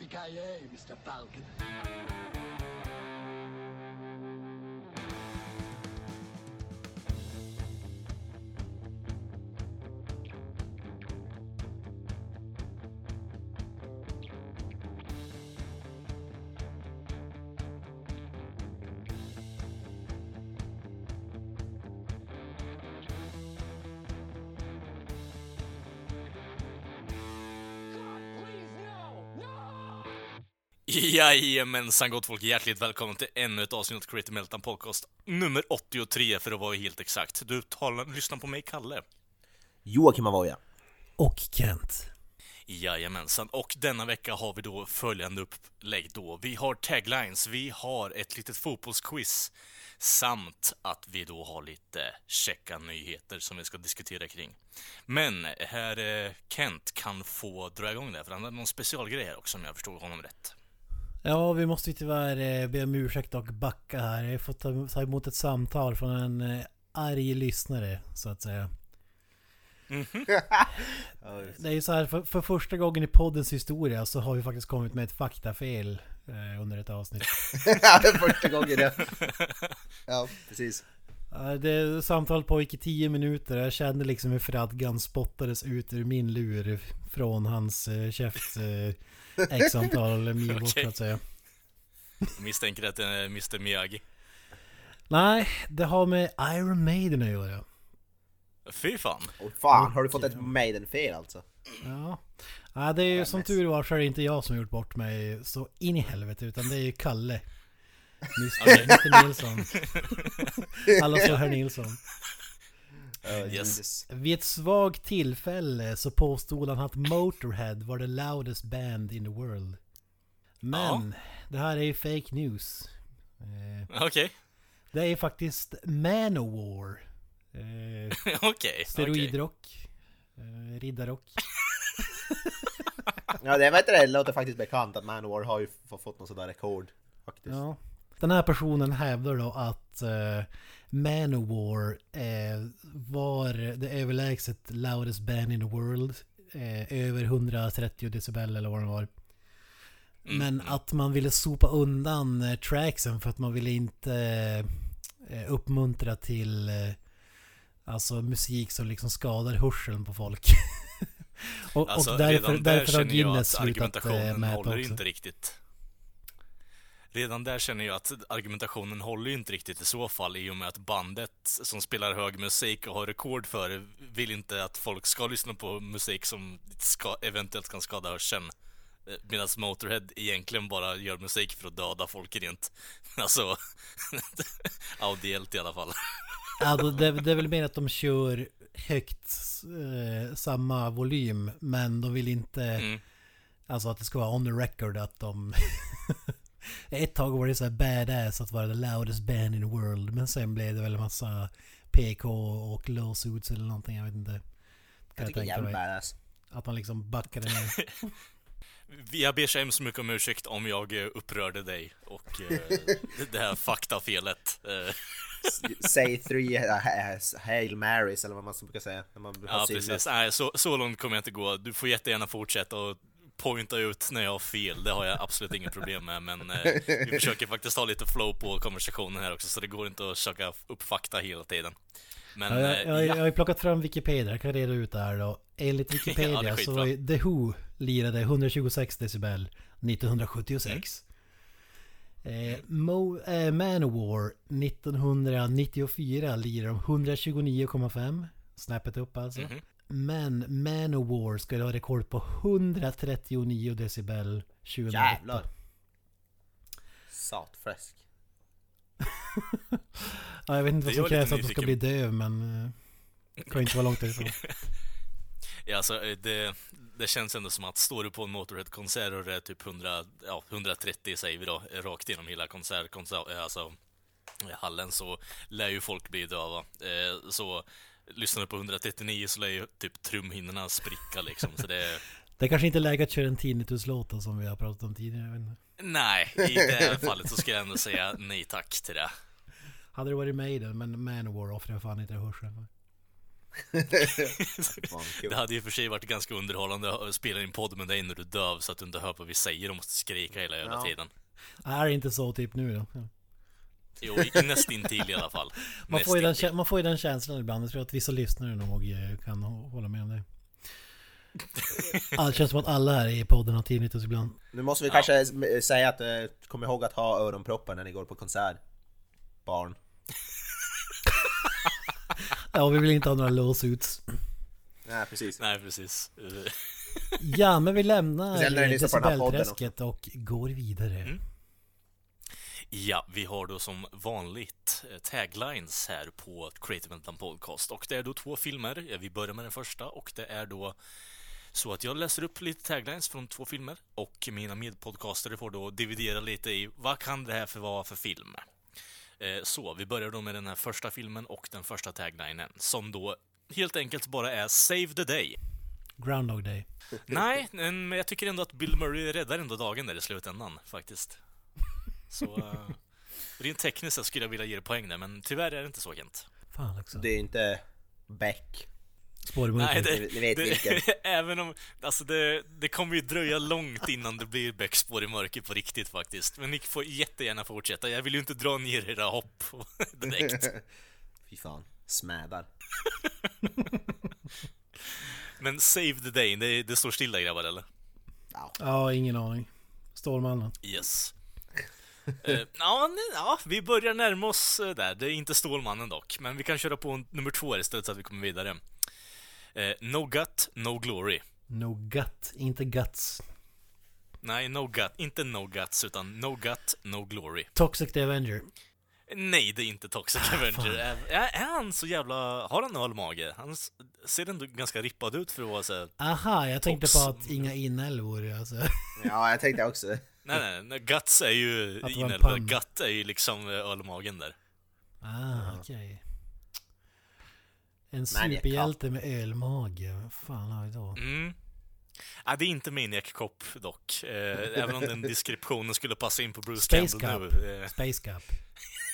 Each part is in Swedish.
Yippee-ki-yay, Mr. Falcon. Jajamensan gott folk, hjärtligt välkommen till ännu ett avsnitt av Creative Meltdown Podcast. Nummer 83 för att vara helt exakt. Du talar, lyssnar på mig, Kalle. Joakim Avoya. Och Kent. Jajamensan, och denna vecka har vi då följande upplägg då. Vi har taglines, vi har ett litet fotbollsquiz samt att vi då har lite checka nyheter som vi ska diskutera kring. Men herr eh, Kent kan få dra igång det, för han har någon specialgrej här också om jag förstod honom rätt. Ja, vi måste ju tyvärr eh, be om ursäkt och backa här. Jag har fått ta, emot ett samtal från en eh, arg lyssnare, så att säga. Det är ju så här, för, för första gången i poddens historia så har vi faktiskt kommit med ett faktafel eh, under ett avsnitt. ja, det är första gången det. Ja, precis. Det samtalet pågick i 10 minuter. Jag kände liksom hur fradgan spottades ut ur min lur från hans eh, käft eh, x antal mil bort så Okej. att säga. Jag misstänker att det är Mr Miyagi. Nej, det har med Iron Maiden att göra. Fy fan. Och fan, har du fått ett Maiden-fel alltså? Ja. ja det är ju som tur var så är det inte jag som har gjort bort mig så in i helvete utan det är ju Kalle. Mr, Nilsson. Alla så herr Nilsson. Uh, Yes. Vid ett svagt tillfälle så påstod han att Motorhead var the loudest band in the world. Men det här är ju fake news. Eh, Okej. Det är faktiskt Manowar. Eh, Okej. okej. steroidrock. Eh, riddarrock. Ja, det vet du, det låter faktiskt bekant att Manowar har ju fått någon sån där rekord. Faktiskt. Ja. Den här personen hävdar då att eh, Manowar eh, var det överlägset loudest band in the world. Eh, över 130 decibel eller vad det var. Men att man ville sopa undan eh, tracksen för att man ville inte eh, uppmuntra till eh, Alltså musik som liksom skadar hörseln på folk. och, Alltså, och därför, redan där därför har Guinness slutat eh, argumentationen mäta håller inte riktigt. Redan där känner jag att argumentationen håller ju inte riktigt i så fall i och med att bandet som spelar hög musik och har rekord för det vill inte att folk ska lyssna på musik som ska, eventuellt kan skada hörseln. Medan Motorhead egentligen bara gör musik för att döda folk rent. Alltså, audiellt i alla fall. Ja, det, det är väl mer att de kör högt eh, samma volym men de vill inte Mm. Alltså att det ska vara on the record att de Ett tag var det så här badass att vara the loudest band in the world men sen blev det väl en massa PK och lawsuits eller någonting jag vet inte Kan Jag tycker tänka jävligt mig. badass. Att man liksom backade ner Jag ber så hemskt mycket om ursäkt om jag eh, upprörde dig och eh, det här faktafelet. Eh, Say three Hail Marys eller vad man brukar säga. När man Ja, precis. Nej, så, så långt kommer jag inte gå. Du får jättegärna fortsätta och pointa ut när jag har fel. Det har jag absolut inget problem med, men eh, vi försöker faktiskt ha lite flow på konversationen här också, så det går inte att söka upp fakta hela tiden. Men, ja, jag, eh, jag, jag ja. har ju plockat fram Wikipedia, jag kan reda ut det här då Enligt Ja, Wikipedia är så var The Who lirade 126 decibel 1976 Eh, Mo, eh, Manowar 1994 lirar de 129,5 Snäppet upp alltså. Mhm. Men Manowar ska ha rekord på 139 decibel 2008. Jävlar. Satfläsk. Ja, jag vet inte Det vad som krävs att de ska bli döv men... Eh, kan ju inte vara långt ifrån. Ja, alltså, eh, det, det känns ändå som att står du på en Motorhead-konsert och det är typ 100, ja, 130 säger vi då, rakt igenom hela konsert, konsert eh, alltså hallen så lär ju folk bli döva. Eh, så lyssnar du på 139 så lär ju typ trumhinnorna spricka liksom. Så det, Det är kanske inte är läge att köra en tinnitus-låt som vi har pratat om tidigare. Nej, i det här fallet så ska jag ändå säga nej tack till det. Hade det varit Maiden, men Manowar offrar jag fan inte hörseln. Det hade ju för sig varit ganska underhållande att spela in podd med dig när du är döv så att du inte hör vad vi säger och måste skrika hela jävla Ja. tiden. Är det inte så typ nu då? Ja. Jo, nästintill i alla fall. Man får, ju den, man får ju den känslan ibland. Jag tror att vissa lyssnare nog eh, kan hå- hålla med om det. Allt känns som att alla här i podden har tinnitus ibland. Nu måste vi kanske s- säga att eh, kom ihåg att ha öronproppar när ni går på konsert. Barn. Ja, vi vill inte ha några lawsuits. Nej precis. Nej, precis. Ja, men vi lämnar decibelträsket och går vidare. Mm. Ja, vi har då som vanligt eh, taglines här på Creative Mental Podcast och det är då två filmer. Vi börjar med den första och det är då så att jag läser upp lite taglines från två filmer och mina medpodcastare får då dividera lite i vad kan det här för vara för film? Eh, Så, vi börjar då med den här första filmen och den första taglinen som då helt enkelt bara är Save the Day. Groundhog Day. Nej, men jag tycker ändå att Bill Murray räddar ändå dagen där i slutändan, faktiskt. Så... Uh, rent tekniskt skulle jag vilja ge det poäng där, men tyvärr är det inte så Kent. Fan också. Det är inte Beck. Spår i Nej, mörkret. det, Ni- ni vet det, vilken. även om... Alltså det, det kommer ju dröja långt innan det blir Beckspår i mörker på riktigt faktiskt. Men ni får jättegärna fortsätta. Jag vill ju inte dra ner era hopp direkt. Fy fan. Smädar. Men Save the Day, det, det står stilla grabbar eller? Ja, ingen aning. Stålmannen. Yes. Eh, ja, nej, ja, vi börjar närma oss eh, där. Det är inte Stålmannen dock, men vi kan köra på nummer två istället så att vi kommer vidare. Eh, no Gut, No Glory. No gut, inte guts. Nej, No Gut, inte No Guts, utan No Gut, No Glory. Toxic the Avenger. Nej, det är inte Toxic Avenger. Är, är, han så jävla... Har han ölmage? Han s- ser ändå ganska rippad ut för att vara så. Aha, jag tänkte Tox. på att inga inälvor alltså. Ja, jag tänkte också. Nej, nej, nej, Guts är ju Att det var en inälvor. pun. Gut är ju liksom eh, ölmagen där. Ah, okej. En Maniac superhjälte med ölmage. Vad fan har vi då? Mm. Ja, det är inte Maniac Cop dock. Eh, även om den deskriptionen skulle passa in på Bruce Space Campbell Cop. nu. Eh, Space Cup.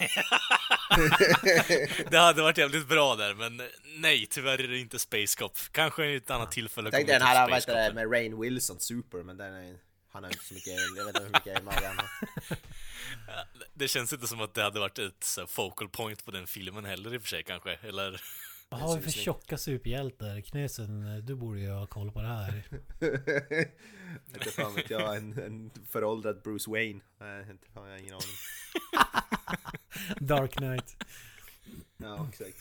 det hade varit jävligt bra där, men nej, tyvärr är det inte Space Cop. Kanske i ett annat tillfälle tänkte den här vad heter det, med Rain Wilson, Super, men den är, han har inte så mycket, jag vet inte hur mycket mage han har. Det känns inte som att det hade varit ett så, focal point på den filmen heller i och för sig kanske, eller? Vad har vi för tjocka superhjältar? Knösen, du borde ju ha koll på det här. Inte fan vet jag, en, en föråldrad Bruce Wayne. Nej, inte fan, jag har ingen aning. Dark Knight. Ja, exakt.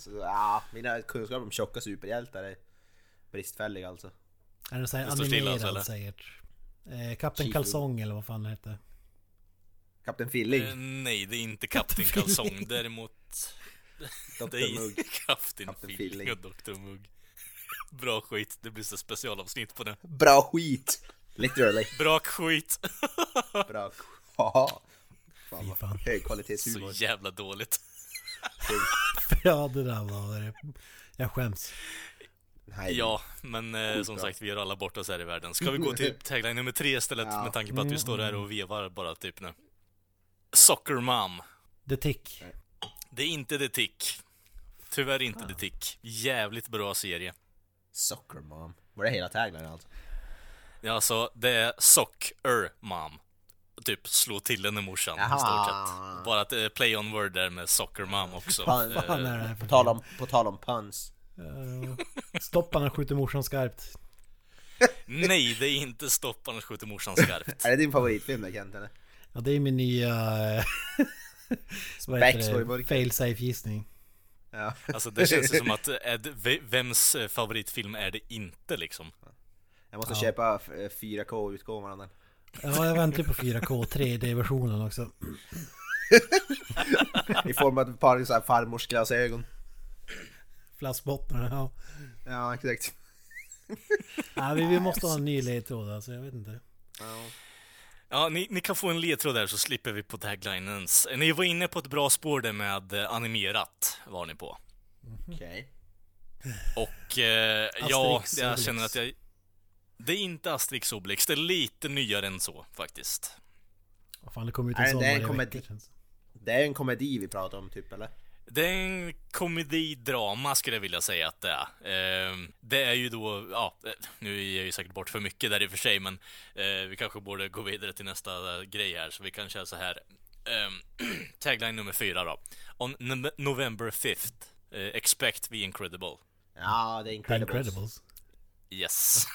Så, ja, mina kunskaper om tjocka superhjältar är bristfälliga alltså. Är det såhär Det står stilla, animerad alltså, säkert? Eh, Kapten Chief Kalsong eller vad fan det hette. Kapten Filling, Eh, nej, det är inte Kapten Kalsong, däremot... Dr Mugg. Kapten Kapten Filling Filling. och Dr Mugg. Bra skit, det blir så specialavsnitt på det. Bra skit! Literally. Bra skit! Bra sk- Haha. Fan fan. Så högkvalitetshumor. jävla dåligt. Ja, det där var det. Jag skäms. Nej, Ja, men eh, som sagt, vi gör alla bort oss här i världen. Ska vi gå till tagline nummer tre istället Ja. med tanke på att vi Mm, står här och vevar bara typ nu. Soccer Mom. The Tick. Det är inte The Tick. Tyvärr inte The Tick. Jävligt bra serie. Soccer mom. Var det hela taglinen alltså? Ja, alltså det är Soccer Mom. Typ slå till i morsan i Jaha. stort sett. Bara att det är play on word där med Soccer Mom också. Fan, Eh, Fan är det här för På tal om, på tal om puns. Uh, Stopparna skjuter morsan skarpt. Nej, det är inte Stopp annars skjuter morsan skarpt. Är det din favoritfilm där Kent eller? Ja, det är min nya... eh, vad Back heter står i det? burken. Fail-safe gissning. Ja. Alltså det känns som att, är det, ve- vems eh, favoritfilm är det inte liksom? Jag måste Ja. köpa f- 4K-utgåvan av den. Ja, jag väntar på 4K 3D-versionen också. I form av ett par så här farmorsglasögon. Flaskbottnarna, ja. Ja, exakt. ja vi, vi måste ha en ny ledtråd alltså, jag vet inte. Ja. Ja, ni, ni kan få en ledtråd där så slipper vi på taglinens. Ni var inne på ett bra spår där med eh, animerat, var ni på. Okej. Och eh, ja, jag känner att jag... Det är inte Asterix Obelix, det är lite nyare än så faktiskt. Vad fan, det kommer ut Nej, en sån det är en komedi. Det är en komedi vi pratar om typ eller? Det är en komedidrama skulle jag vilja säga att det är. Eh, det är ju då, ja, eh, nu ger jag ju säkert bort för mycket där i och för sig, men eh, vi kanske borde gå vidare till nästa grej här, så vi kan köra så här. Eh, tagline nummer fyra då. On no November 5th, eh, expect the incredible. Ja, det är The Incredibles. Incredibles. Yes.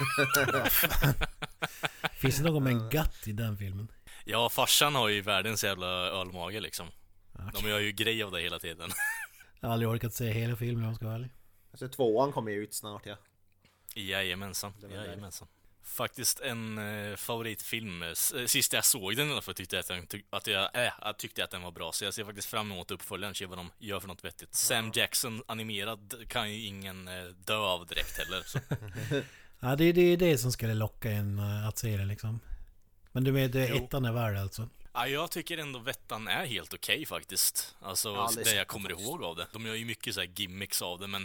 Finns det någon med en gatt i den filmen? ja, farsan har ju världens jävla ölmage liksom. Okej. De gör ju grej av det hela tiden. Jag har aldrig orkat se hela filmen om jag ska vara ärlig. Alltså tvåan kommer ju ut snart ja. Jajamensan, Det det. jajamensan. Faktiskt en eh, favoritfilm. S- eh, Sist jag såg den i alla fall tyckte jag att, den, att jag, äh, jag tyckte att den var bra. Så jag ser faktiskt fram emot uppföljaren, se vad de gör för något vettigt. Sam Jackson animerad kan ju ingen eh, dö av direkt heller. Så. Ja, det är det, är det som skulle locka en eh, att se den liksom. Men du det Jo. ettan är värd alltså. Ja, jag tycker ändå Vettan är helt okej faktiskt. Alltså, Ja, det det, jag kommer faktiskt. ihåg av det. De gör ju mycket så här gimmicks av det, men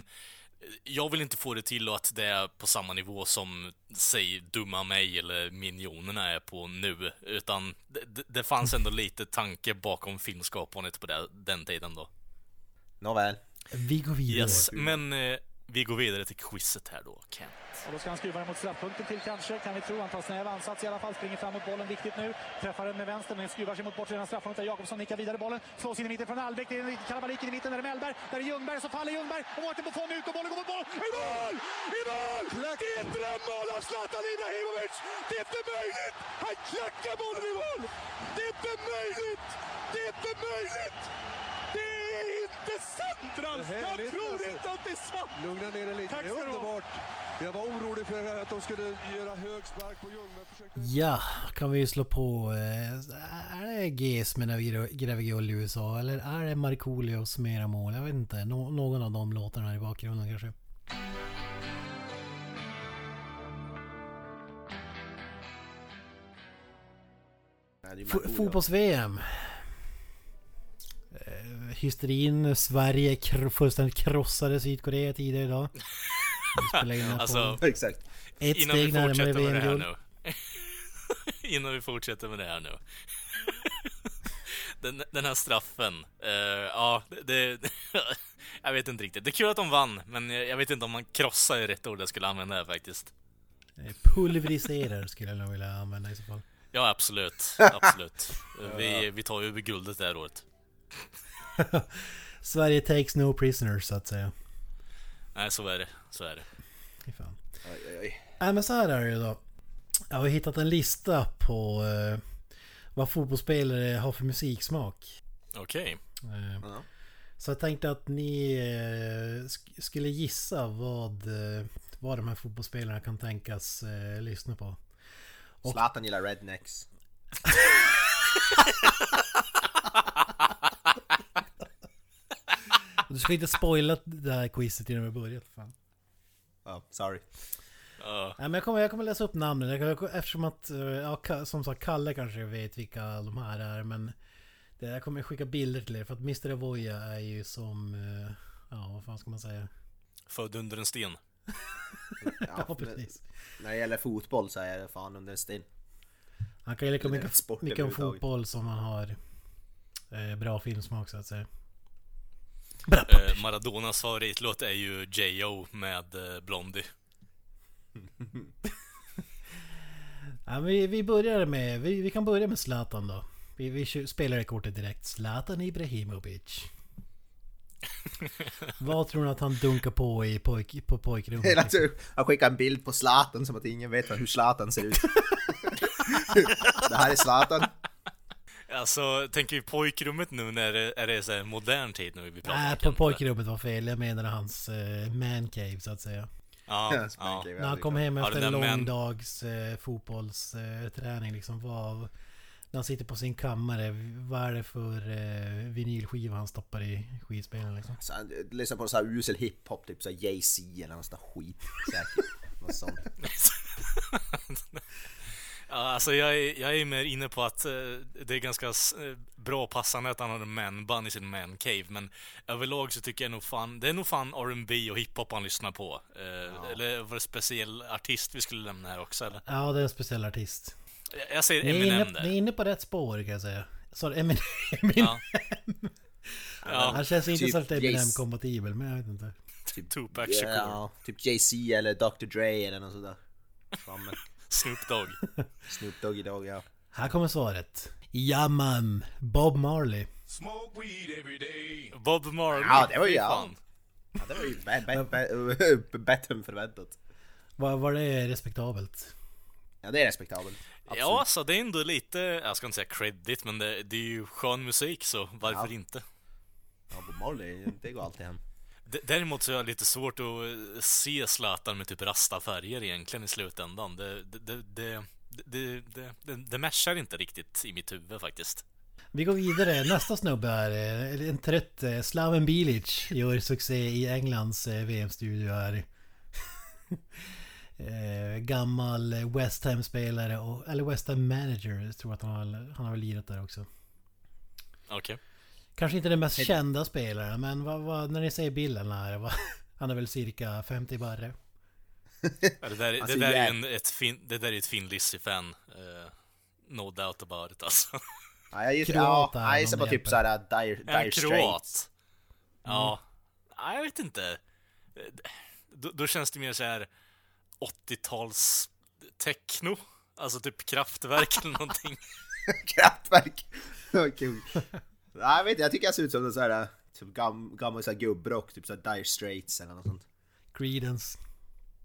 eh, jag vill inte få det till att det är på samma nivå som, säg, Dumma mig eller Minionerna är på nu. Utan det, det, det fanns ändå lite tanke bakom filmskapandet på det, den tiden då. Nåväl. Vi går vidare. Yes, men eh, vi går vidare till quizet här då, Kent. Och då ska han skruva den mot straffpunkten till kanske, kan vi tro. Han tar snäv ansats i alla fall, springer fram mot bollen, viktigt nu. Träffar den med vänster, men skruvar sig mot bortre straffpunkten. Jakobsson nickar vidare bollen, slås in i mitten från Albeck. Det är kalabalik i mitten, där är Mellberg, där är Ljungberg, så faller Ljungberg. Och Mårten Buffon ut och bollen går mot mål. I mål! I mål! Det är ett drömmål av Zlatan Ibrahimovic! Det är inte möjligt! Han klackar bollen i mål! Det är inte möjligt! Det är inte möjligt! Inte sant, Ralf! Jag tror inte att det är sant! Lugna ner dig lite, Tack det är underbart. Jag var orolig för att de skulle göra hög spark på Ljungberg. Försökte... Ja, kan vi slå på... eh, Är det GES med guld i USA? Eller är det Markoolios mera mål? Jag vet inte. Nå- någon av de låtarna i bakgrunden kanske. Fotbolls-VM. Hysterin. Sverige kr- fullständigt krossade Sydkorea tidigare idag. Alltså, Exakt. ett innan vi steg närmare fortsätter med det här nu. innan vi fortsätter med det här nu. den, den här straffen. eh, ja, det... det jag vet inte riktigt. Det är kul att de vann, men jag, jag vet inte om man krossar är rätt ord jag skulle använda här faktiskt. Eh, Pulveriserar skulle jag nog vilja använda i så fall. Ja, absolut. Absolut. Vi, vi tar ju guldet det här året. Sverige takes no prisoners så att säga. Nej, så är det. Så är det. Fy fan. Oj, oj. Nej men så här är det ju då. Jag har hittat en lista på eh, vad fotbollsspelare har för musiksmak. Okej. Eh, Ja. Så jag tänkte att ni eh, sk- skulle gissa vad, eh, vad de här fotbollsspelarna kan tänkas eh, lyssna på. Och- Zlatan gillar rednecks. Du ska inte spoila det här quizet innan vi börjar. Fan. Ja, sorry. Ja. Nej, men jag, kommer, jag kommer läsa upp namnen Jag eftersom att, eh, ja, som sagt, Kalle kanske vet vilka de här är men det, Jag kommer skicka bilder till er för att Mr. Avoya är ju som, eh, ja vad fan ska man säga? Född under en sten. Ja, men precis. När det gäller fotboll så är det fan under en sten. Han kan ju lika mycket, sport mycket om fotboll som han har eh, bra filmsmak så att säga. Eh, Maradonas favoritlåt är ju J.O. med eh, Blondie. Ja, vi, vi börjar med, vi, vi kan börja med Zlatan då. Vi, vi spelar det kortet direkt. Zlatan Ibrahimovic. Vad tror ni att han dunkar på i pojk, på pojkrummet? Hela tiden. Han skickar en bild på Zlatan som att ingen vet hur Zlatan ser ut. det här är Zlatan. Alltså, tänker vi pojkrummet nu när det, är det så här modern tid nu vi pratar Nej, på pojkrummet var fel. Jag menar hans eh, man cave så att säga. Ja, ja. Spanky, När han kom hem Ja, efter en lång man- dags eh, fotbollsträning liksom. Vad, när han sitter på sin kammare, vad är det för eh, vinylskiva han stoppar i skivspelaren liksom? Så han lyssnar på så här usel hiphop, typ så Jay-Z eller någon sån där skit. Säkert. Något sånt. Ja, alltså jag är, jag är mer inne på att eh, det är ganska eh, bra passande att han har en man-bun i sin man-cave, men överlag så tycker jag nog fan, det är nog fan R&B och hiphop han lyssnar på. Eh, Eller var det speciell artist vi skulle lämna här också eller? Ja, det är en speciell artist. Jag- Jag säger Eminem inne, där. ni är inne på rätt spår kan jag säga. Sorry, Eminem. Ja. Ja, Han känns inte Typ särskilt Eminem Jace. kompatibel, men jag vet inte. Tupac Shakur, Ja, typ Jay-Z eller Dr Dre eller något sådär. Snoop Dogg. Snoop Dogg ja. Här kommer svaret. Ja man, Bob Marley. Smoke weed every day. Bob Marley. Ja, det var ju ja. ja det var ju bä- bä- bä- bättre än förväntat. Var, var det respektabelt? Ja det är respektabelt. Absolut. Ja, så det är ändå lite, jag ska inte säga credit, men det, det är ju skön musik så varför Ja. inte? Ja, Bob Marley, det går alltid hem. D- Däremot så är jag lite svårt att eh, se Zlatan med typ rastafärger egentligen i slutändan. Det, det, det, det, det, det, det, mashar inte riktigt i mitt huvud faktiskt. Vi går vidare. Nästa snubbe är eh, en trött eh, Slaven Bilic. Gör succé i Englands VM-studio här. Gammal West Ham-spelare, eller West Ham manager. Jag tror att han har, han har lirat där också. Okej. Kanske inte den mest kända spelaren, men vad, vad, när ni säger bilden här. Vad, han är väl cirka 50 barre. Ja, Det där, det Alltså, där är en, ett fin, det där är ett Finn Lissi-fan. eh, no doubt about it alltså. Ja, jag gissar, Kroat ja, är jag gissar på typ såhär Dire, En dire Straits. kroat. Ja. Nej, jag vet inte. Då, då känns det mer så här 80-tals techno. Alltså typ kraftverk eller någonting. Kraftwerk! Vad kul. Ja, jag vet inte, jag tycker jag ser ut som en sån här typ gam, gammal sån här gubbrock, typ såhär Dire Straits eller något sånt. Creedence.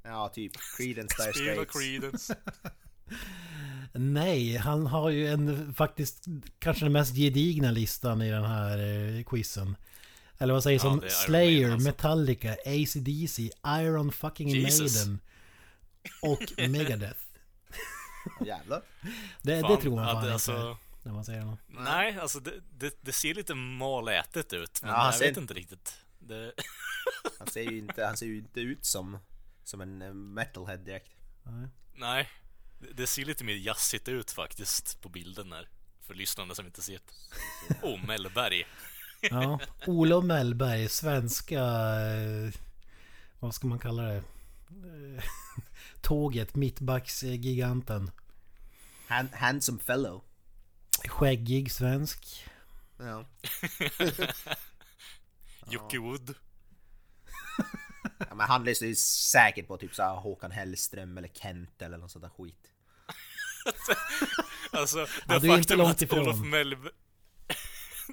Ja, typ Creedence Dire Spela Straits. Creedence. Nej, han har ju en faktiskt kanske den mest gedigna listan i den här eh, quizen. Eller vad säger Ja, som Slayer, Maiden, alltså. Metallica, AC/DC, Iron fucking Jesus. Maiden och Megadeth. Jävlar. Det, det Fan, tror man ja, fan inte alltså- när man säger något. Nej, alltså det, det, det ser lite malätet ut. Men Ja, han jag ser- vet inte riktigt. Det, Han ser ju inte, han ser ju inte ut som, som en eh, metalhead direkt. nej, det, det ser lite mer jazzigt ut faktiskt på bilden här. För lyssnarna som inte ser det. Oh, Mellberg. Ja, Olof Mellberg, svenska... eh, Vad ska man kalla det? Eh, Tåget, mittbacksgiganten. Han, handsome fellow. Skäggig svensk. Ja. Jocke Wood. ja men han lyssnar ju säkert på typ såhär Håkan Hellström eller Kent eller något sånt där skit. Alltså, Ja, det du är inte långt ifrån. Olof Mellberg...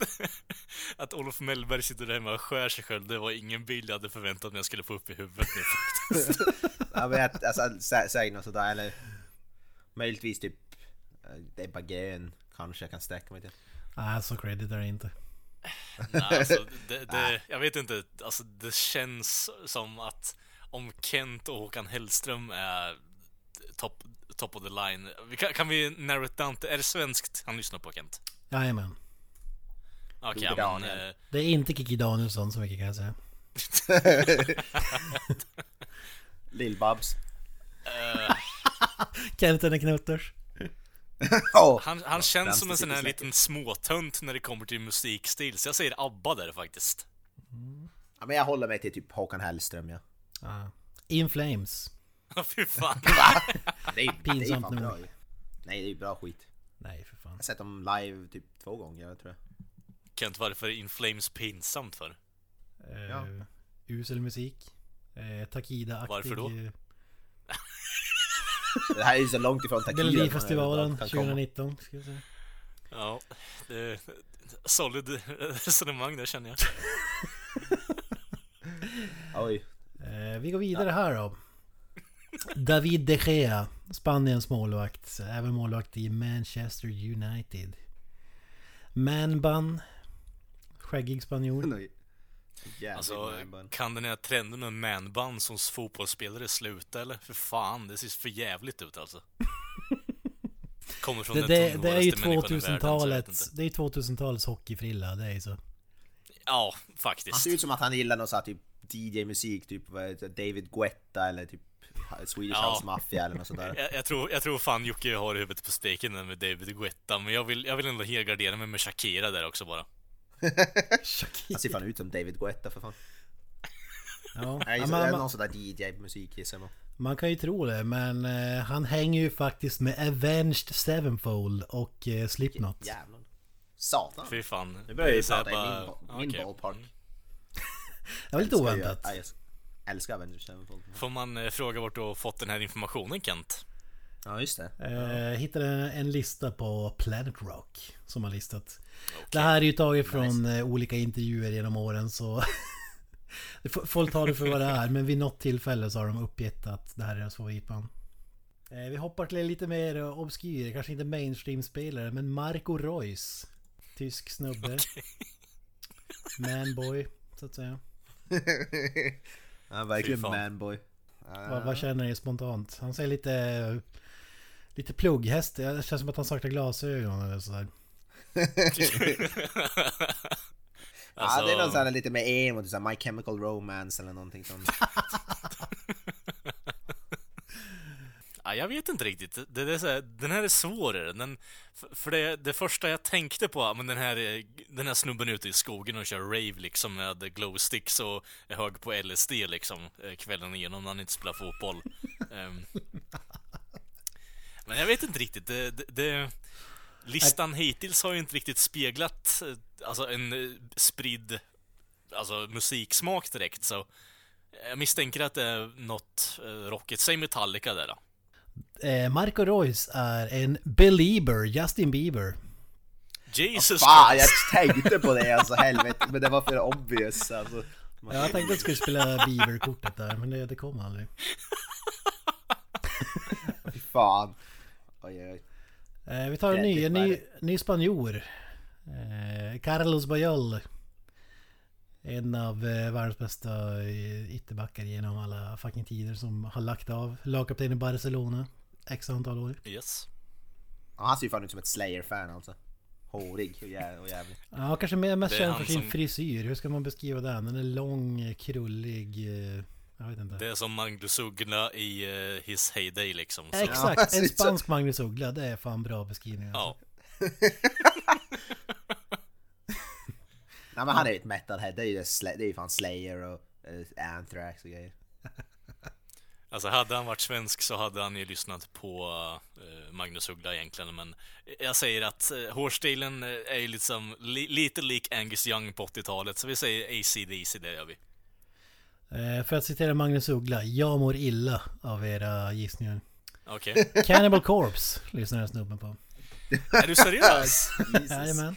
att Olof Mellberg sitter där hemma och skär sig själv, det var ingen bild jag hade förväntat mig jag skulle få upp i huvudet nu faktiskt. Ja men jag, alltså sä, säg något sådär eller möjligtvis typ Ebba Grön kanske jag kan sträcka mig till. Nej, så credit är det inte. Nej, alltså, det, det, jag vet inte, alltså det känns som att om Kent och Håkan Hellström är top, top of the line, vi kan, kan vi narrow it down är det svenskt han lyssnar på Kent? Jajamän. Ja, men, eh, Det är inte Kikki Danielsson så mycket kan jag säga. Lill-Babs. Kenten är knutters. Åh! han, han känns som en sån här liten småtönt när det kommer till musikstil, så jag säger ABBA där faktiskt. Ja men jag håller mig till typ Håkan Hellström ja. Ja. In Flames. Ja, fy fan. Det är, är Pinsamt nog. ju. Nej det är ju bra skit. Nej, för fan. Jag har sett dem live typ två gånger jag tror jag. Kent, varför är In Flames pinsamt för? Eh, Ja. Usel musik. Eh, Takida-aktig. Varför då? Det här är ju så långt ifrån Takida. Melodifestivalen kan komma. 2019. Ska jag säga. Ja, det är solid resonemang där känner jag. Oj. Eh, vi går vidare här då. David de Gea. Spaniens målvakt. Även målvakt i Manchester United. Manban. Skäggig spanjor. Jävligt Alltså, kan den här trenden med manband som fotbollsspelare sluta eller? För fan, det ser för jävligt ut alltså. Kommer från Det, den det, det är ju tunnhårigaste människan i världen, så jag vet 2000-talets inte. Det är 2000-talets hockeyfrilla. Det är ju så. Ja, Han faktiskt. ser ut som att han gillar någon sån här typ DJ-musik, typ David Guetta eller typ Swedish Ja. House Mafia eller något sånt där. Jag, jag, tror, jag tror fan Jocke har huvudet på steken där med David Guetta, men jag vill, jag vill ändå helgardera mig med Shakira där också bara. Han ser fan ut som David Guetta för fan. Ja. Jag Ja, man, det är man, någon sån där DJ-musik gissar jag nog. man kan ju tro det, men eh, han hänger ju faktiskt med Avenged Sevenfold och eh, Slipknot. Jävlar. Satan. Fy fan. Nu börjar här prata i min, ba- min okej. ballpark. Det var lite Älskar ju- oväntat. ja, Jag älskar Avengers Sevenfold. Får man eh, fråga vart du har fått den här informationen Kent? Ja, just det. Eh, hittade en lista på Planet Rock som har listat. Det här är ju taget från eh, olika intervjuer genom åren så Folk tar det för vad det är men vid något tillfälle så har de uppgett att det här är deras favoritband. Eh, vi hoppar till lite mer eh, obskyr, kanske inte mainstream-spelare men Marco Reus. Tysk snubbe. Manboy, så att säga. Ja, verkligen manboy. Vad, vad känner ni spontant? Han säger lite... Lite plugghäst. Det känns som att han saknar glasögon eller sådär. ja, det är någon sån här lite mer emo, typ My Chemical Romance eller någonting sånt. Ja, jag vet inte riktigt. Det, det är så här, den här är svårare. Den, för- det, det första jag tänkte på, men den här, den här snubben ute i skogen och kör rave liksom med glowsticks och är hög på LSD liksom eh, kvällen igenom när han inte spelar fotboll. um. men jag vet inte riktigt. Det, det, det, listan hittills har ju inte riktigt speglat eh, alltså en eh, spridd alltså, musiksmak direkt så jag misstänker att det är något eh, rockigt. Säg Metallica där då. Marco Reus är en belieber, Justin Bieber. Jesus Fan, jag tänkte på det alltså helvete, men det var för obvious alltså. Ja, jag tänkte att jag skulle spela Bieber-kortet där, men det, det kom aldrig. Fy fan. Oj, oj, vi tar en ny, en ny, ny spanjor. Eh, Carlos Bajol. En av eh, världens bästa eh, ytterbackar genom alla fucking tider som har lagt av. Lagkapten i Barcelona. X antal år. Yes. Ja, Han ser ju fan ut som ett Slayer-fan alltså. Hårig och, jä- och jävligt. Ja, kanske mest känd för sin som- frisyr. Hur ska man beskriva den? Den är lång, krullig. eh, Jag vet inte. Det är som Magnus Uggla i uh, His Heyday liksom. Så. Exakt, en spansk Magnus Uggla. Det är fan bra beskrivning. Alltså. Ja. Nej men han är ju ett metalhead, det är ju, Sla- det är ju fan Slayer och eh, Anthrax och grejer. Alltså hade han varit svensk så hade han ju lyssnat på eh, Magnus Uggla egentligen, men jag säger att uh, hårstilen är ju liksom li- lite lik Angus Young på 80-talet, så vi säger AC/DC det gör vi. Eh, För att citera Magnus Uggla. Jag mår illa av era gissningar. Okej. Cannibal Corpse lyssnar den snubben på. är du seriös? Jajamän.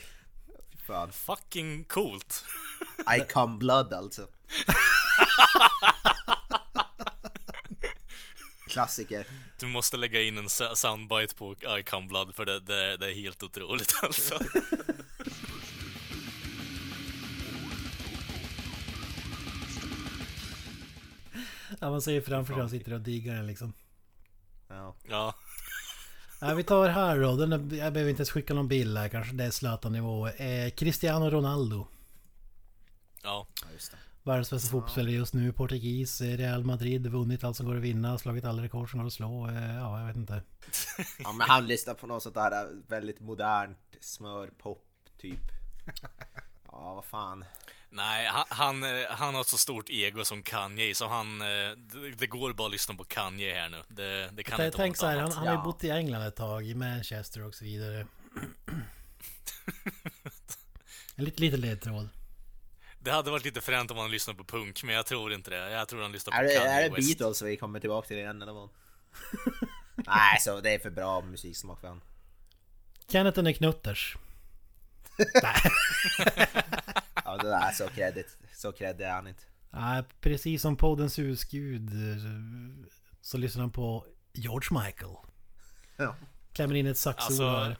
Fan. Fucking coolt. I come blood alltså. Klassiker. Du måste lägga in en soundbite på Icon Blood för det, det, det är helt otroligt alltså. Ja, man ser framför sig han sitter och diggar den liksom. Ja. Ja. Ja, vi tar här då. Den är, jag behöver inte ens skicka någon bild här. Kanske det är Zlatan-nivå. Eh, Cristiano Ronaldo. Ja. ja, just det. Världens bästa fotbollsspelare just nu. Portugis, eh, Real Madrid. Vunnit allt som går att vinna. Slagit alla rekord som går att slå. Eh, ja, jag vet inte. Ja men han lyssnar på något sånt där äh, väldigt modernt smörpop typ. Ja vad fan. Nej, han, han, eh, han har ett så stort ego som Kanye, så han... eh, Det, det går bara att lyssna på Kanye här nu. Det, det kan Tänk, inte vara tänk något så här, han, annat. han har ju bott i England ett tag. I Manchester och så vidare. En lite, lite ledtråd. Det hade varit lite fränt om han lyssnade på punk, men jag tror inte det. Jag tror han lyssnar på Är det, Kanye är det West. Beatles vi kommer tillbaka till igen eller vad? Nej så det är för bra musiksmak för han. Kenneth and the Knutters. Ja det där är så credit. Så credit är han inte. Ja, precis som poddens husgud eh, så lyssnar han på George Michael. Ja. Klämmer in ett saxsolo Alltså-.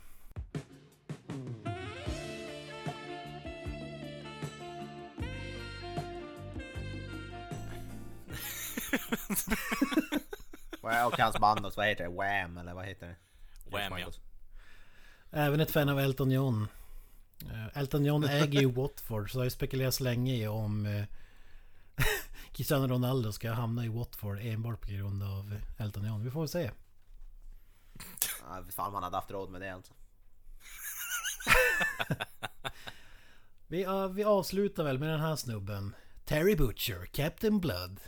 Och hans band också, vad heter det? Wham eller vad heter det? Wham, ja. Även ett fan av Elton John. Eh, Elton John äger ju Watford så det har ju spekulerats länge i om eh, Cristiano Ronaldo ska hamna i Watford enbart på grund av Elton John. Vi får väl se. Ja, fan man hade haft råd med det alltså. Vi, ja, vi avslutar väl med den här snubben. Terry Butcher, Captain Blood.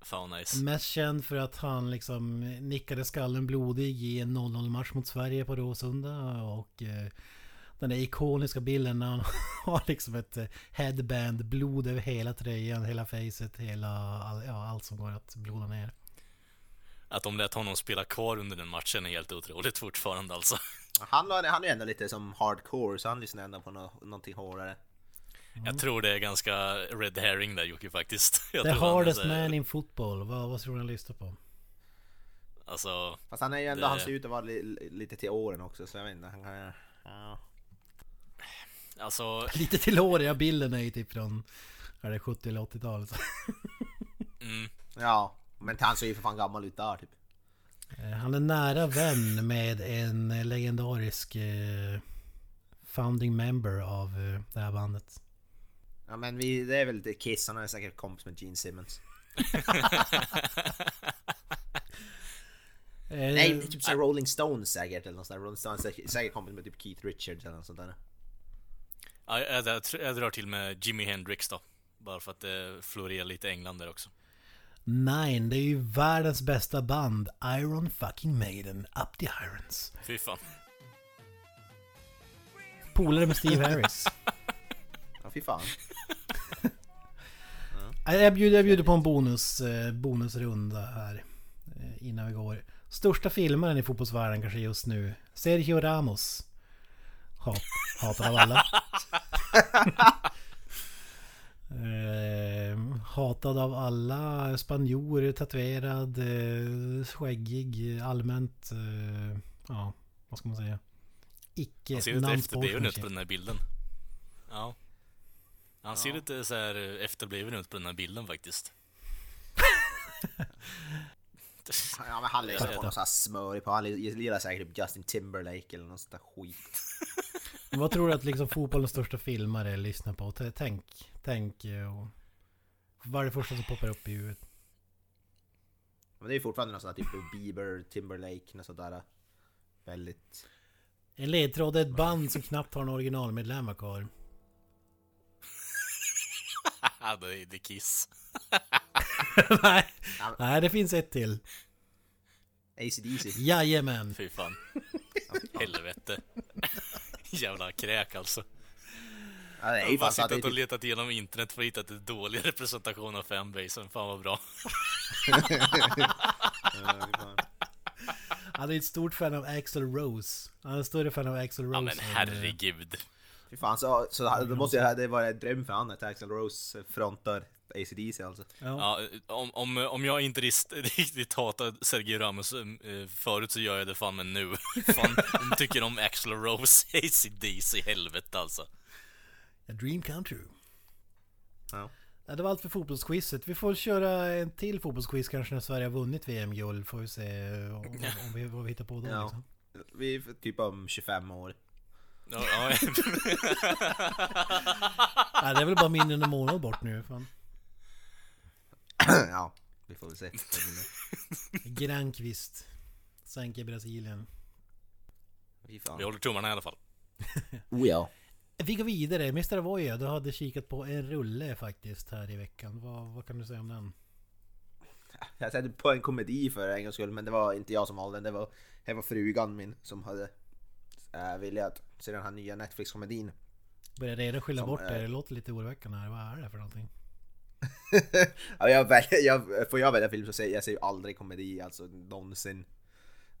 Fan vad nice. Mest känd för att han liksom nickade skallen blodig i en 0-0 match mot Sverige på Råsunda och eh, Den där ikoniska bilden när han har liksom ett eh, headband, blod över hela tröjan, hela facet, hela, all, ja, allt som går att bloda ner. Att de lät honom spela kvar under den matchen är helt otroligt fortfarande alltså. Han, han är ju ändå lite som hardcore, så han lyssnar ändå på nå- någonting hårdare. Jag tror det är ganska red herring där Jocke faktiskt. Jag The är hardest här- man in football, vad, vad tror du han lyssnar på? Alltså, Fast han är ju ändå, Det- han ser ut att vara li- lite till åren också, så jag vet inte, han kan... Ja. Alltså, Lite till åriga bilden är ju typ från, är det 70 eller 80-talet? mm, ja, men han ser ju för fan gammal ut där typ. Eh, Han är nära vän med en legendarisk eh, founding member av eh, det här bandet. Ja men vi, det är väl lite Kiss, han är säkert kompis med Gene Simmons. Eh, Nej, typ såhär Rolling Stones säkert eller något sånt där. Rolling Stones är säkert kompis med typ Keith Richards eller något sånt där. Ja, jag, jag, jag drar till med Jimi Hendrix då. Bara för att det florerar lite i England där också. Nine, det är ju världens bästa band. Iron fucking Maiden, Up the Irons. Fy fan. Polare med Steve Harris. Ja fy fan. Nej, Jag bjuder, jag bjuder på en bonus, eh, bonusrunda här. eh, Innan vi går. Största filmaren i fotbollsvärlden kanske just nu. Sergio Ramos. Hat, hatad av alla. eh, hatad av alla. Spanjor, tatuerad, eh, skäggig, allmänt... Eh, ja, vad ska man säga? Icke Han ser lite efterbliven ut på den här bilden. Ja. Han ser lite så här efterbliven ut på den här bilden faktiskt. Ja men han lyssnar på något sånt här smörig på, han gillar säkert typ Justin Timberlake eller något sånt där skit. Vad tror du att liksom fotbollens största filmare lyssnar på? Tänk, tänk eh, och... Vad är det första som poppar upp i huvudet? Men det är ju fortfarande något sånt där typ Bieber, Timberlake, något sånt där. Väldigt... En ledtråd är ett band som knappt har en originalmedlemmar kvar. Det är är Kiss. nej, nej, det finns ett till. AC/DC. Jajamän! Fy fan. Helvete. Jävla kräk alltså. Ja, det är Jag ju har bara det suttit och typ... letat igenom internet för att hitta en dålig representation av fanbasen. Fan vad bra. Han är ett stort fan av Axl Rose. Han är en större fan av Axl Rose. Ja men eh, herregud. Fy fan, så, så då måste jag, det vara en dröm för han att Axl Rose frontar AC/DC alltså. Ja. Ja, om, om, om jag inte rist, riktigt hatar Sergio Ramos eh, förut så gör jag det fan med nu. Fan, de tycker om Axl Rose, AC/DC i helvete alltså. A dream come true. Ja. Ja, det var allt för fotbollsquizet. Vi får köra en till fotbollsquiz kanske när Sverige har vunnit VM-guld. Får vi se om, om vi, vad vi hittar på då Ja. liksom. Vi är typ om 25 år. Ja, ja, Nej, det är väl bara mindre än en månad bort nu. Fan. Ja, vi får väl se. Granqvist. Sänker Brasilien. Vi håller tummarna i alla fall. Oh ja. Vi går vidare. Mr. Avoya, du hade kikat på en rulle faktiskt här i veckan. Vad, vad kan du säga om den? Jag tänkte på en komedi för en gångs skull, men det var inte jag som valde den. Det var, det var frugan min som hade äh, velat se den här nya Netflix-komedin. Börjar redan skylla Som, bort eh, det. Det låter lite oroväckande här. Vad är det för någonting? ja, jag, väl- jag, får jag välja film så säger jag ju aldrig komedi, alltså någonsin.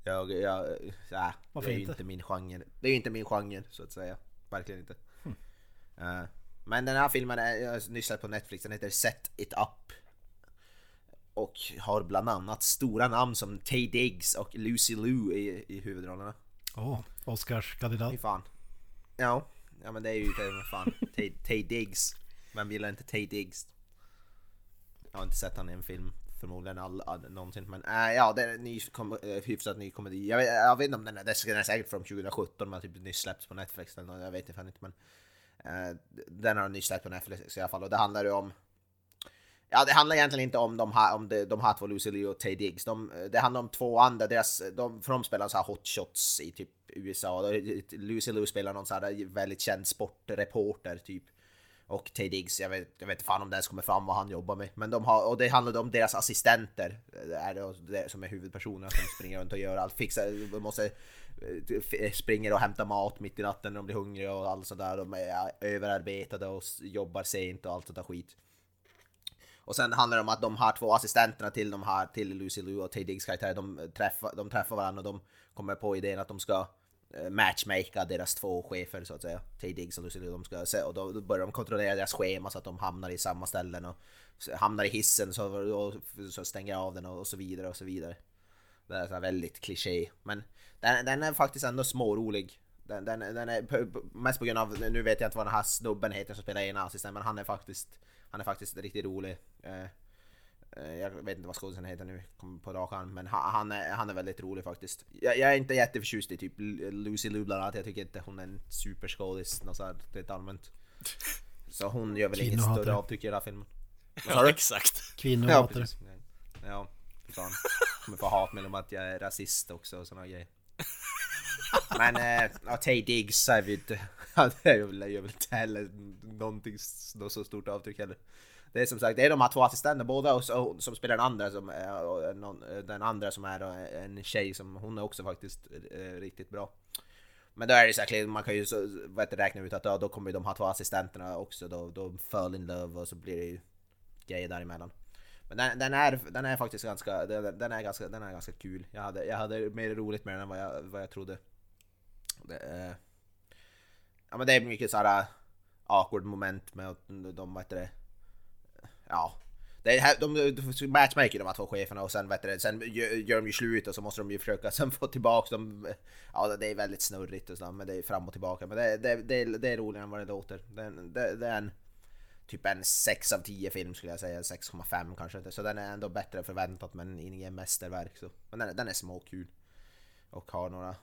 Jag, jag, ja, Varför det är ju inte? inte min genre. Det är ju inte min genre, så att säga. Verkligen inte. Hm. Eh, men den här filmen är jag nyss sett på Netflix, den heter Set It Up. Och har bland annat stora namn som Tay Diggs och Lucy Liu i, i huvudrollerna. Åh, Oscarskandidat. Fy fan. Ja, ja men det är ju det, fan. Tay, Tay Diggs. Vem gillar inte Tay Diggs? Jag har inte sett han i en film förmodligen all, all, någonsin men äh, ja det är en ny, kom, äh, hyfsat ny komedi. Jag vet, jag vet inte om den är, den är säkert från 2017 men typ nyss släppts på Netflix eller något, jag vet fan inte men äh, Den har nyss släppts på Netflix i alla fall och det handlar ju om Ja det handlar egentligen inte om de här, om de, de här två Lucy Liu och Tay Diggs. De, det handlar om två andra, deras, de, för de spelar så här hotshots i typ USA. Lucy Liu spelar någon så här väldigt känd sportreporter typ. Och Tay Diggs, jag vet, jag vet inte fan om det ens kommer fram vad han jobbar med. Men de har, och det handlade om deras assistenter, det är det, det som är huvudpersonerna som springer runt och gör allt. Fixar, måste eh, springer och hämtar mat mitt i natten när de blir hungriga och allt sådär. De är överarbetade och jobbar sent och allt sånt där skit. Och sen handlar det om att de har två assistenterna till de här, till Lucy Liu och Tay Diggs karaktär, de träffar, de träffar varandra och de kommer på idén att de ska Eh, matchmaka deras två chefer så att säga. Tay Diggs och Lucy de ska se, och då, börjar de kontrollera deras schema så att de hamnar i samma ställen och hamnar i hissen så, och, så stänger av den och, och så vidare och så vidare. Det är så väldigt kliché, men den, den är faktiskt ändå smårolig. Den, den, den är mest på grund av, nu vet jag inte vad den här snubben heter som spelar ena assistent, men han är faktiskt, han är faktiskt riktigt rolig. Eh, jag vet inte vad skådisen heter nu kommer på rak arm, men han, är, han är väldigt rolig faktiskt. Jag, jag är inte jätteförtjust i typ Lucy Liu bland annat, jag tycker inte hon är en superskådis, rent allmänt. Så hon gör väl inget större avtryck i den här filmen. Ja, exakt. Kvinnohatare. Ja, fy fan. Kommer få hat med om att jag är rasist också och såna grejer. Men äh, ja, Tay Diggs är vi inte... Han gör väl inte heller någonting något så stort avtryck heller. Det är som sagt, det är de här två assistenterna, båda och som spelar den andra som är, och eh, någon, eh, den andra som är eh, en tjej som hon är också faktiskt eh, riktigt bra. Men då är det säkert, man kan ju så, vet, räkna ut att ja, då kommer ju de här två assistenterna också då, då fall in love och så blir det ju grejer däremellan. Men den, den, är, den är faktiskt ganska, den, den är ganska, den är ganska kul. Jag hade, jag hade mer roligt med den än vad jag, vad jag trodde. Det, eh, ja men det är mycket såhär awkward moment med att de, vad heter det, ja. Det här- de, de matchmaker de här två cheferna och sen, vet du, sen gör, de ju slut och så måste de ju försöka sen få tillbaka dem. Ja det är väldigt snurrigt och sådär men det är fram och tillbaka. Men det, det, det, det är roligare än vad det låter. Det, det, det är en typ en 6 av 10 film skulle jag säga, 6,5 kanske. Så den är ändå bättre än förväntat men ingen mästerverk. Så. Men den, är- den är småkul. Och har några,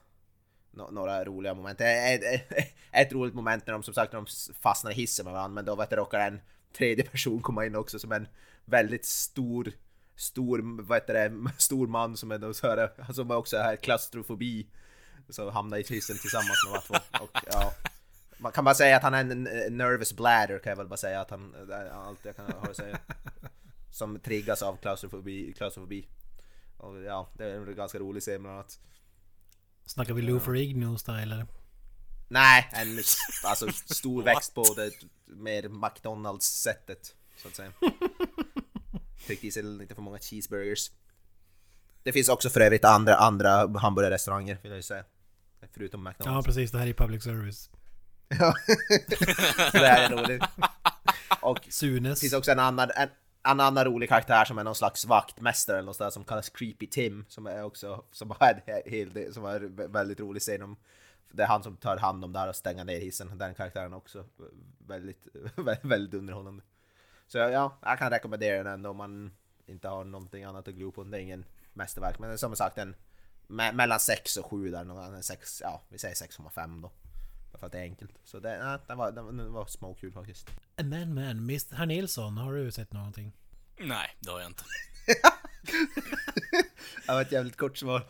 No, några roliga moment. Ett, ett, ett roligt moment när de som sagt när de fastnar i hissen med varandra men då vet du, råkar en tredje person komma in också som en väldigt stor Stor, vad heter det, stor man som är så här, som också har klaustrofobi Så hamnar i hissen tillsammans med de två och ja man kan bara säga att han är en nervous bladder kan jag väl bara säga att han, är allt jag kan ha att säga. Som triggas av klaustrofobi, klaustrofobi. Och ja, det är en ganska rolig scen bland annat. Snackar vi Lou Ferrigno-style eller? Nej, en alltså stor växt på det mer McDonalds-sättet så att säga. Tryckte i sig lite för många cheeseburgers. Det finns också för övrigt andra, andra hamburgerrestauranger vill jag ju säga. Förutom Ja McDonalds. precis, det här är public service. Ja. det här är roligt. Och Sunes. Det finns också en annan, en, en annan rolig karaktär som är någon slags vaktmästare eller något sånt där, som kallas Creepy Tim som är också som har en hel del, som har en väldigt rolig scen om det är han som tar hand om det här och stänger ner hissen. Den karaktären är också väldigt, väldigt, underhållande. Så ja, jag kan rekommendera den ändå om man inte har någonting annat att glo på. Det är ingen mästerverk, men som sagt en me mellan 6 och 7 där, någon, 6, ja vi säger 6,5 då. För att det är enkelt. Så det, ja, den, var, den var småkul faktiskt. Men men, Mr. Herr Nilsson, har du sett någonting? Nej, det har jag inte. Det var ett jävligt kort svar.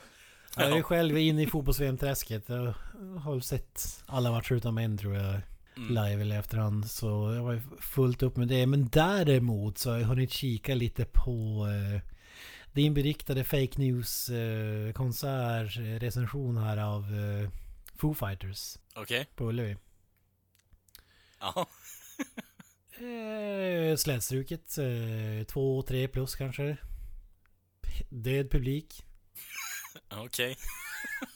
Jag är själv inne i fotbolls-VM-träsket. Jag har väl sett alla matcher utom en tror jag. Live eller efterhand. Så jag var ju fullt upp med det. Men däremot så har jag hunnit kika lite på eh, din beryktade fake news eh, konsert eh, recension här av eh, Foo Fighters Okej. på Ullevi. Ja. Eh, slätstruket. Eh, två, tre plus kanske. Död publik. Okej.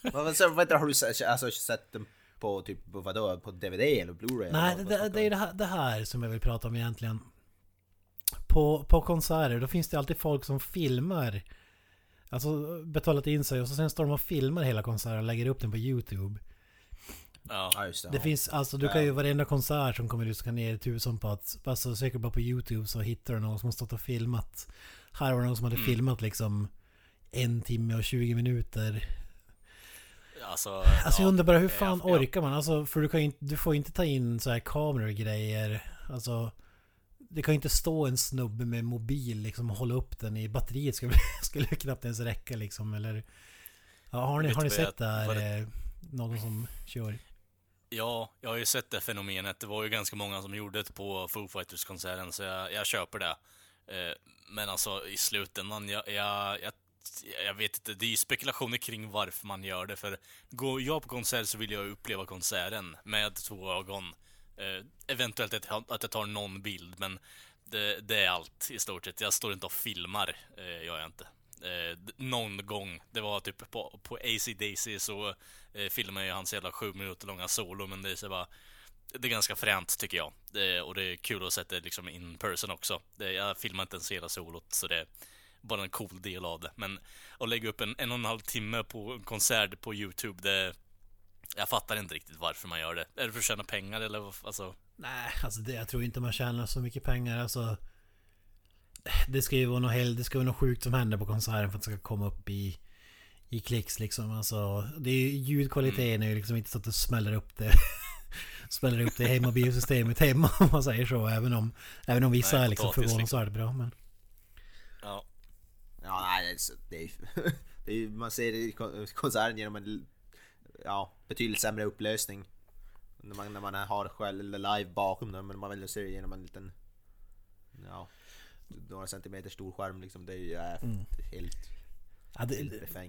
Vad, så, det, har du sett, alltså, sett den på typ vadå, på DVD eller Blu-ray? Nej, eller det, det, är det här, det här som jag vill prata om egentligen. På, på konserter, då finns det alltid folk som filmar. Alltså betalat in sig och så sen står de och filmar hela konserten och lägger upp den på YouTube. Ja. Just det. Det ja. finns, alltså du kan ju varenda konsert som kommer ut så kan ner tusen på att, alltså söker bara på YouTube så hittar du någon som har stått och filmat. Här var det någon som hade filmat liksom en timme och 20 minuter. Alltså, Alltså jag ja. undrar bara hur fan ja. orkar man? Alltså för du kan ju du får inte ta in så här kameror och grejer. Alltså det kan ju inte stå en snubbe med mobil liksom och hålla upp den i batteriet skulle, skulle knappt ens räcka liksom eller... Ja, har ni, har ni sett det jag- här? eh, Någon som kör? Ja, jag har ju sett det fenomenet. Det var ju ganska många som gjorde det på Foo Fighters-konserten, så jag, jag köper det. Eh, men alltså i slutändan, jag, jag, jag, jag vet inte. Det är ju spekulationer kring varför man gör det. För går jag på konsert så vill jag uppleva konserten med två ögon. Eh, eventuellt att jag, att jag tar någon bild, men det, det, är allt i stort sett. Jag står inte och filmar, eh, gör jag inte. Eh, någon gång, det var typ på, på AC Daisy så eh, filmade jag hans jävla sju minuter långa solo, men det är så bara det är ganska fränt tycker jag. Det, och det är kul att sätta det liksom in person också. Det, jag filmar inte ens hela solot, så det är bara en cool del av det. Men att lägga upp en en och en halv timme på en konsert på YouTube, det... Jag fattar inte riktigt varför man gör det. Är det för att tjäna pengar eller alltså? Nej, alltså det, jag tror inte man tjänar så mycket pengar. Alltså, det ska ju vara något, hel, det ska vara något sjukt som händer på konserten för att det ska komma upp i, i klicks liksom. Alltså, det är, ju- ljudkvaliteten är ju liksom inte så att du smäller upp det. smäller upp det i hemmobilsystemet hemma om man säger så. Även om, även om vissa Nej, är liksom förvånansvärt bra. Men. Ja, nej, det är, det är, man ser det i kon- konserten genom en ja, betydligt sämre upplösning. När man, när man har själv live bakom den, men man väljer att se det genom en liten ja, några centimeter stor skärm liksom. Det är ju äh, helt... ja, det,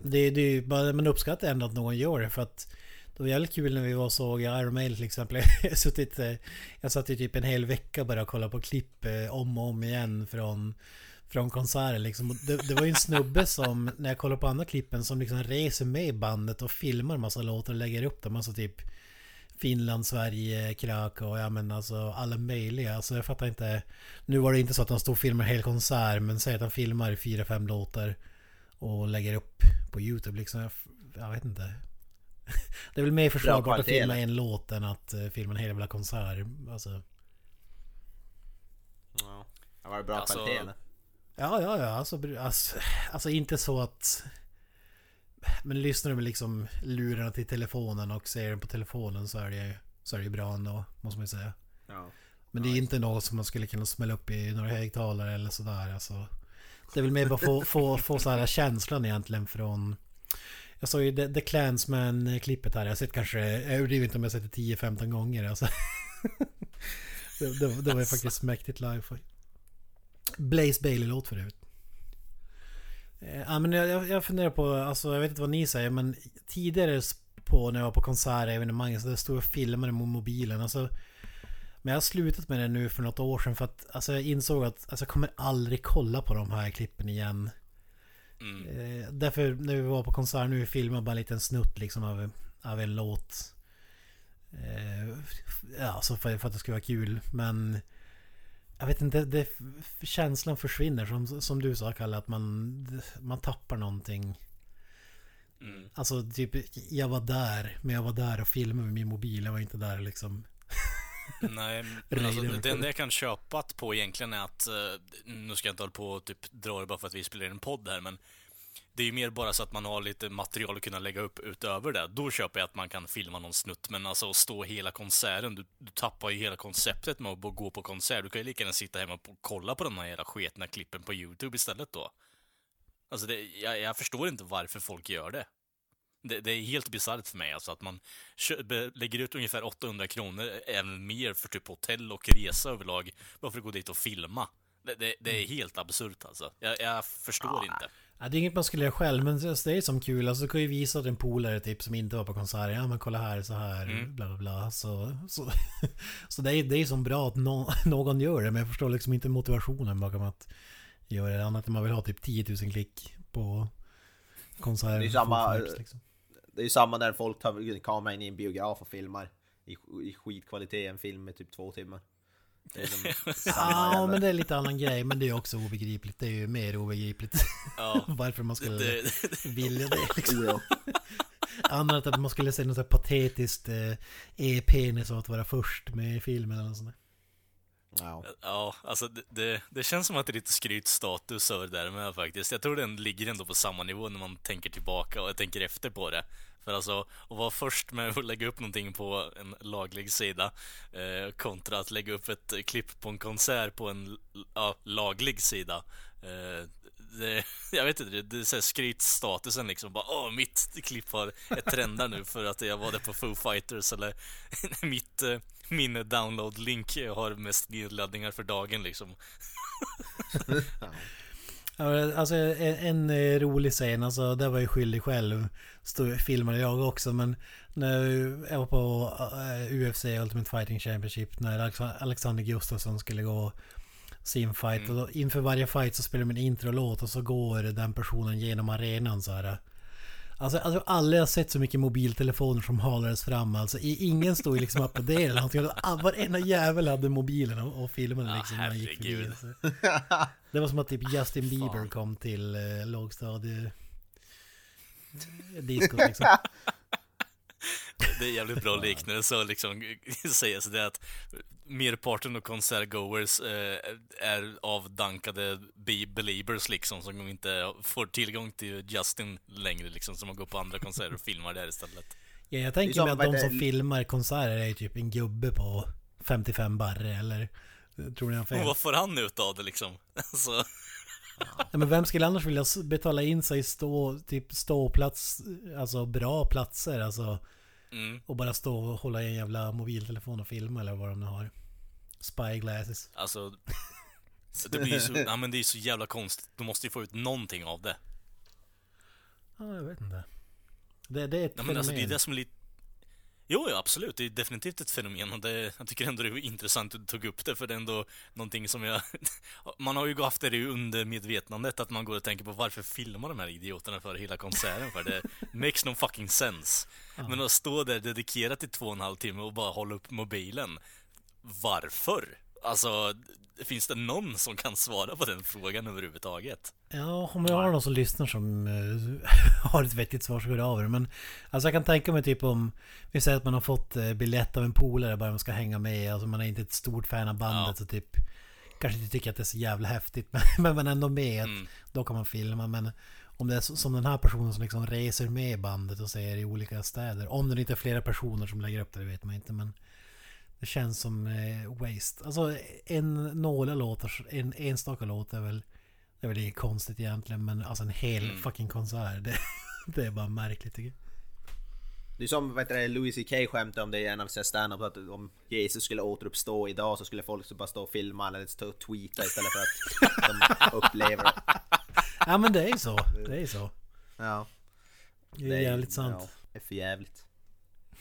det, det är ju bara, man uppskattar ändå att någon gör det för att det var jävligt kul när vi var och såg Iron Maiden till exempel. Jag, suttit, jag satt i typ en hel vecka bara och kollade på klipp eh, om och om igen från, från konserter liksom. Det, det var ju en snubbe som, när jag kollar på andra klippen, som liksom reser med i bandet och filmar massa låtar och lägger upp dem. Alltså typ Finland, Sverige, Krakow, ja men alltså alla möjliga. Alltså jag fattar inte. Nu var det inte så att han stod och filmade hel konsert, men säg att han filmar fyra, fem låtar och lägger upp på YouTube liksom. Jag, jag vet inte. Det är väl mer försvarbart att filma en låt än att eh, filma en hel jävla konsert. Alltså. Ja. Det var det bra Alltså- kvalitet eller? Ja, ja, ja. Alltså, alltså, alltså inte så att... Men lyssnar du med liksom lurarna till telefonen och ser den på telefonen så är det ju så är det bra ändå, måste man ju säga. Ja. Men det är inte något som man skulle kunna smälla upp i några högtalare eller sådär. Alltså, det är väl mer bara få, få, få så här känslan egentligen från... Jag såg ju The, The Clansman-klippet här. Jag har sett kanske, jag överdriver inte om jag har sett det 10-15 gånger. Alltså. det, det, det var ju faktiskt mäktigt live. Blaze Bailey-låt för övrigt. Eh, Ja, men jag, jag- jag funderar på, alltså jag vet inte vad ni säger men tidigare på när jag var på konserter och evenemang så stod och filmade med mobilen. Alltså, men jag har slutat med det nu för något år sedan för att alltså, jag insåg att alltså, jag kommer aldrig kolla på de här klippen igen. Mm. Eh, därför när vi var på konsert nu filmade jag bara en liten snutt liksom av, av en låt. Eh, ja, så för, för att det skulle vara kul. Men jag vet inte, det, känslan försvinner som, som du sa Kalle, att man, man tappar någonting. Mm. Alltså typ, jag var där, men jag var där och filmade med min mobil. Jag var inte där liksom. Nej, men alltså, det enda jag kan köpa på egentligen är att, eh, nu ska jag inte hålla på och typ dra det bara för att vi spelar in en podd här, men det är ju mer bara så att man har lite material att kunna lägga upp utöver det. Då köper jag att man kan filma någon snutt, men alltså att stå hela konserten, du, du tappar ju hela konceptet med att gå på konsert. Du kan ju lika gärna sitta hemma och kolla på de här jävla sketna klippen på YouTube istället då. Alltså, det, jag, jag förstår inte varför folk gör det. Det, det är helt bisarrt för mig alltså att man lägger ut ungefär 800 kronor, även mer för typ hotell och resa överlag, bara för att gå dit och filma. Det, det, det är helt absurt alltså. Jag, jag förstår inte. Ja, det är inget man skulle göra själv, men det är som kul. Alltså, du kan ju visa en polare typ som inte var på konsert. Ja men kolla här, så här, Mm. bla bla bla. Så, så, så det är det är som bra att nå, någon gör det, men jag förstår liksom inte motivationen bakom att göra det. Annat än man vill ha typ 10 000 klick på konserter. Det är samma- liksom. Det är ju samma när folk tar kameran in i en biograf och filmar i, i skitkvalitet en film med typ två timmar. Ja, men det är lite annan grej. Men det är också obegripligt. Det är ju mer obegripligt Ja, varför man skulle det, det, vilja det. Liksom. Ja. Annat att man skulle säga något så här patetiskt eh, e-penis av att vara först med filmen eller något sånt där. Ja. ja, alltså det, det, det känns som att det är lite skrytstatus över det där med faktiskt. Jag tror den ligger ändå på samma nivå när man tänker tillbaka och jag tänker efter på det. För alltså, att vara först med att lägga upp någonting på en laglig sida eh, kontra att lägga upp ett klipp på en konsert på en ja, laglig sida. Eh, det, jag vet inte, det, det är skrytstatusen liksom. Bara, åh, mitt klipp har ett trendar nu för att jag var där på Foo Fighters eller mitt, eh, min download-link har mest nedladdningar för dagen liksom. Alltså en, en eh, rolig scen, alltså det var ju skyldig själv. Stod, filmade jag också men när jag var på eh, UFC Ultimate Fighting Championship när Alex- Alexander Gustafsson skulle gå sin fight. Och då, inför varje fight så spelar en introlåt och så går den personen genom arenan så här. Alltså, alltså aldrig har sett så mycket mobiltelefoner som halades fram alltså. Ingen stod liksom applåderade eller någonting. Varenda jävel hade mobilen och, och filmade liksom han gick förbi. Alltså. Det var som att typ Justin Bieber kom till eh, lågstadie... Diskot liksom. Det är jävligt bra liknelse att liksom säga så det att merparten av konsertgoers eh, är avdankade be- believers liksom som inte får tillgång till Justin längre liksom som går på andra konserter och filmar där istället. Ja, jag tänker mig att de som filmar konserter är typ en gubbe på 55 barre eller... Tror ni jag har Och fel? vad får han ut av det liksom? Alltså, Ja, men vem skulle annars vilja betala in sig stå, typ ståplats, alltså bra platser alltså. Mm, Och bara stå och hålla i en jävla mobiltelefon och filma eller vad de nu har. Spyglasses. alltså det blir ju så, ja men det är så jävla konstigt. Du måste ju få ut någonting av det. Ja, jag vet inte. Det, det är ett Ja, men alltså det är det som är lite... Jo, ja, absolut. Det är definitivt ett fenomen och det, jag tycker ändå det är intressant att du tog upp det för det är ändå någonting som jag... Man har ju haft det i undermedvetandet att man går och tänker på varför filmar de här idioterna för hela konserten för det makes no fucking sense. Men att stå där dedikerat i två och en halv timme och bara hålla upp mobilen. Varför? Alltså, finns det någon som kan svara på den frågan överhuvudtaget? Ja, om jag har någon som lyssnar som eh, har ett vettigt svar så går det av er. Men alltså jag kan tänka mig typ om vi säger att man har fått uh, biljett av en polare bara man ska hänga med. Alltså man är inte ett stort fan av bandet Ja. så typ kanske inte tycker att det är så jävla häftigt. Men, man är ändå med. Mm. Då kan man filma. Men om det är som den här personen som liksom reser med bandet och säger i olika städer. Om det inte är flera personer som lägger upp det, det vet man inte. Men det känns som eh, waste. Alltså en några låtar, en enstaka låt är väl det är väl inget konstigt egentligen men alltså en hel Mm. fucking konsert det, det är bara märkligt tycker jag. Det är som heter det, Louis CK skämtade om det i en av sina standup att om Jesus skulle återuppstå idag så skulle folk bara stå och filma eller stå och tweeta istället för att de upplever det. Ja men det är ju så. Det är ju så. Ja, Det är jävligt sant. Ja, det är för jävligt.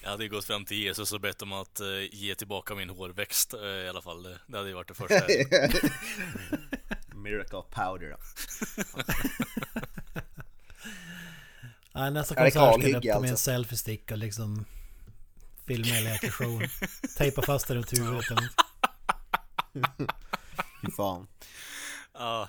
Jag hade ju gått fram till Jesus och bett om att eh, ge tillbaka min hårväxt eh, i alla fall. Det, det hade ju varit det första. Miracle powder. Ja, nästa konsert ska jag upp med en alltså. selfie-stick och liksom filma hela showen. Tejpa fast den runt huvudet. Fy fan. Ja,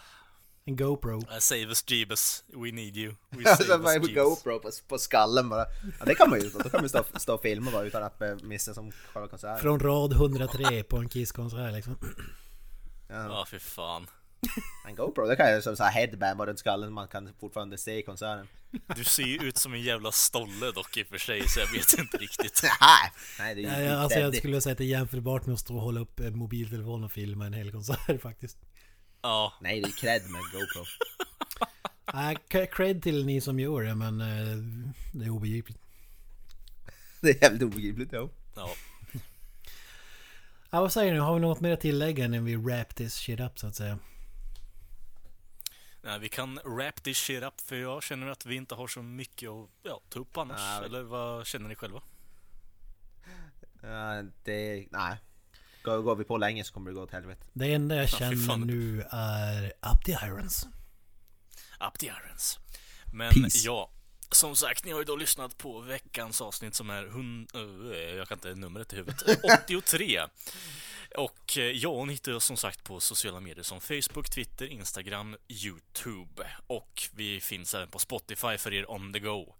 En GoPro. uh, save us Jeebus. We need you. We save us. GoPro på, på skallen bara. Ja det kan man ju, då kan man stå, stå och filma bara utan att eh, missa som själva konserten. Från rad 103 på en Kiss-konsert liksom. Ja. Ja, fy fan. En GoPro, det kan ju som så här headband bara runt skallen, man kan fortfarande se konserten. Du ser ju ut som en jävla stolle dock i och för sig, så jag vet inte riktigt. Nej, nej det är ju Ja, alltså jag skulle säga att det är jämförbart med att stå och hålla upp en mobiltelefon och filma en hel konsert faktiskt. Ja, Nej, det är cred med GoPro. Nej, cred till ni som gör det men eh, det är obegripligt. Det är jävligt obegripligt, ja. ja. Ja, vad säger ni? Har vi något mer att tillägga när vi wrap this shit up så att säga? Nej, vi kan wrap this shit up för jag känner att vi inte har så mycket att ja, ta upp annars. Nej. Eller vad känner ni själva? Ja, det, nej. Går, går vi på länge så kommer det gå åt helvete. Det enda jag känner fan. nu är Up the Irons. Up the irons. Men Peace. ja, som sagt, ni har ju då lyssnat på veckans avsnitt som är öh, jag kan inte numret i huvudet. 83. Och eh, ja, ni hittar oss som sagt på sociala medier som Facebook, Twitter, Instagram, YouTube. Och vi finns även på Spotify för er on the go.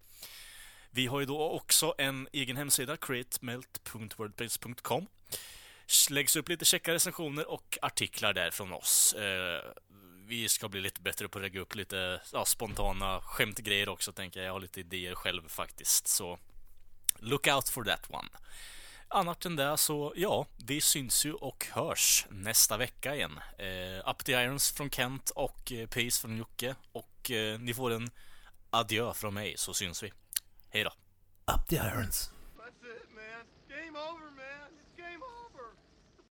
Vi har ju då också en egen hemsida, createmelt.wordpress.com. Läggs upp lite checka recensioner och artiklar där från oss. Eh, vi ska bli lite bättre på att lägga upp lite ja, spontana skämtgrejer också, tänker jag. Jag har lite idéer själv faktiskt, så look out for that one. annat än det så, ja, vi syns ju och hörs nästa vecka igen. Eh, Up the Irons från Kent och eh, Peace från Jocke. Och eh, ni får en adjö från mig så syns vi. Hej då. Up the irons. That's it, man. Game over, man.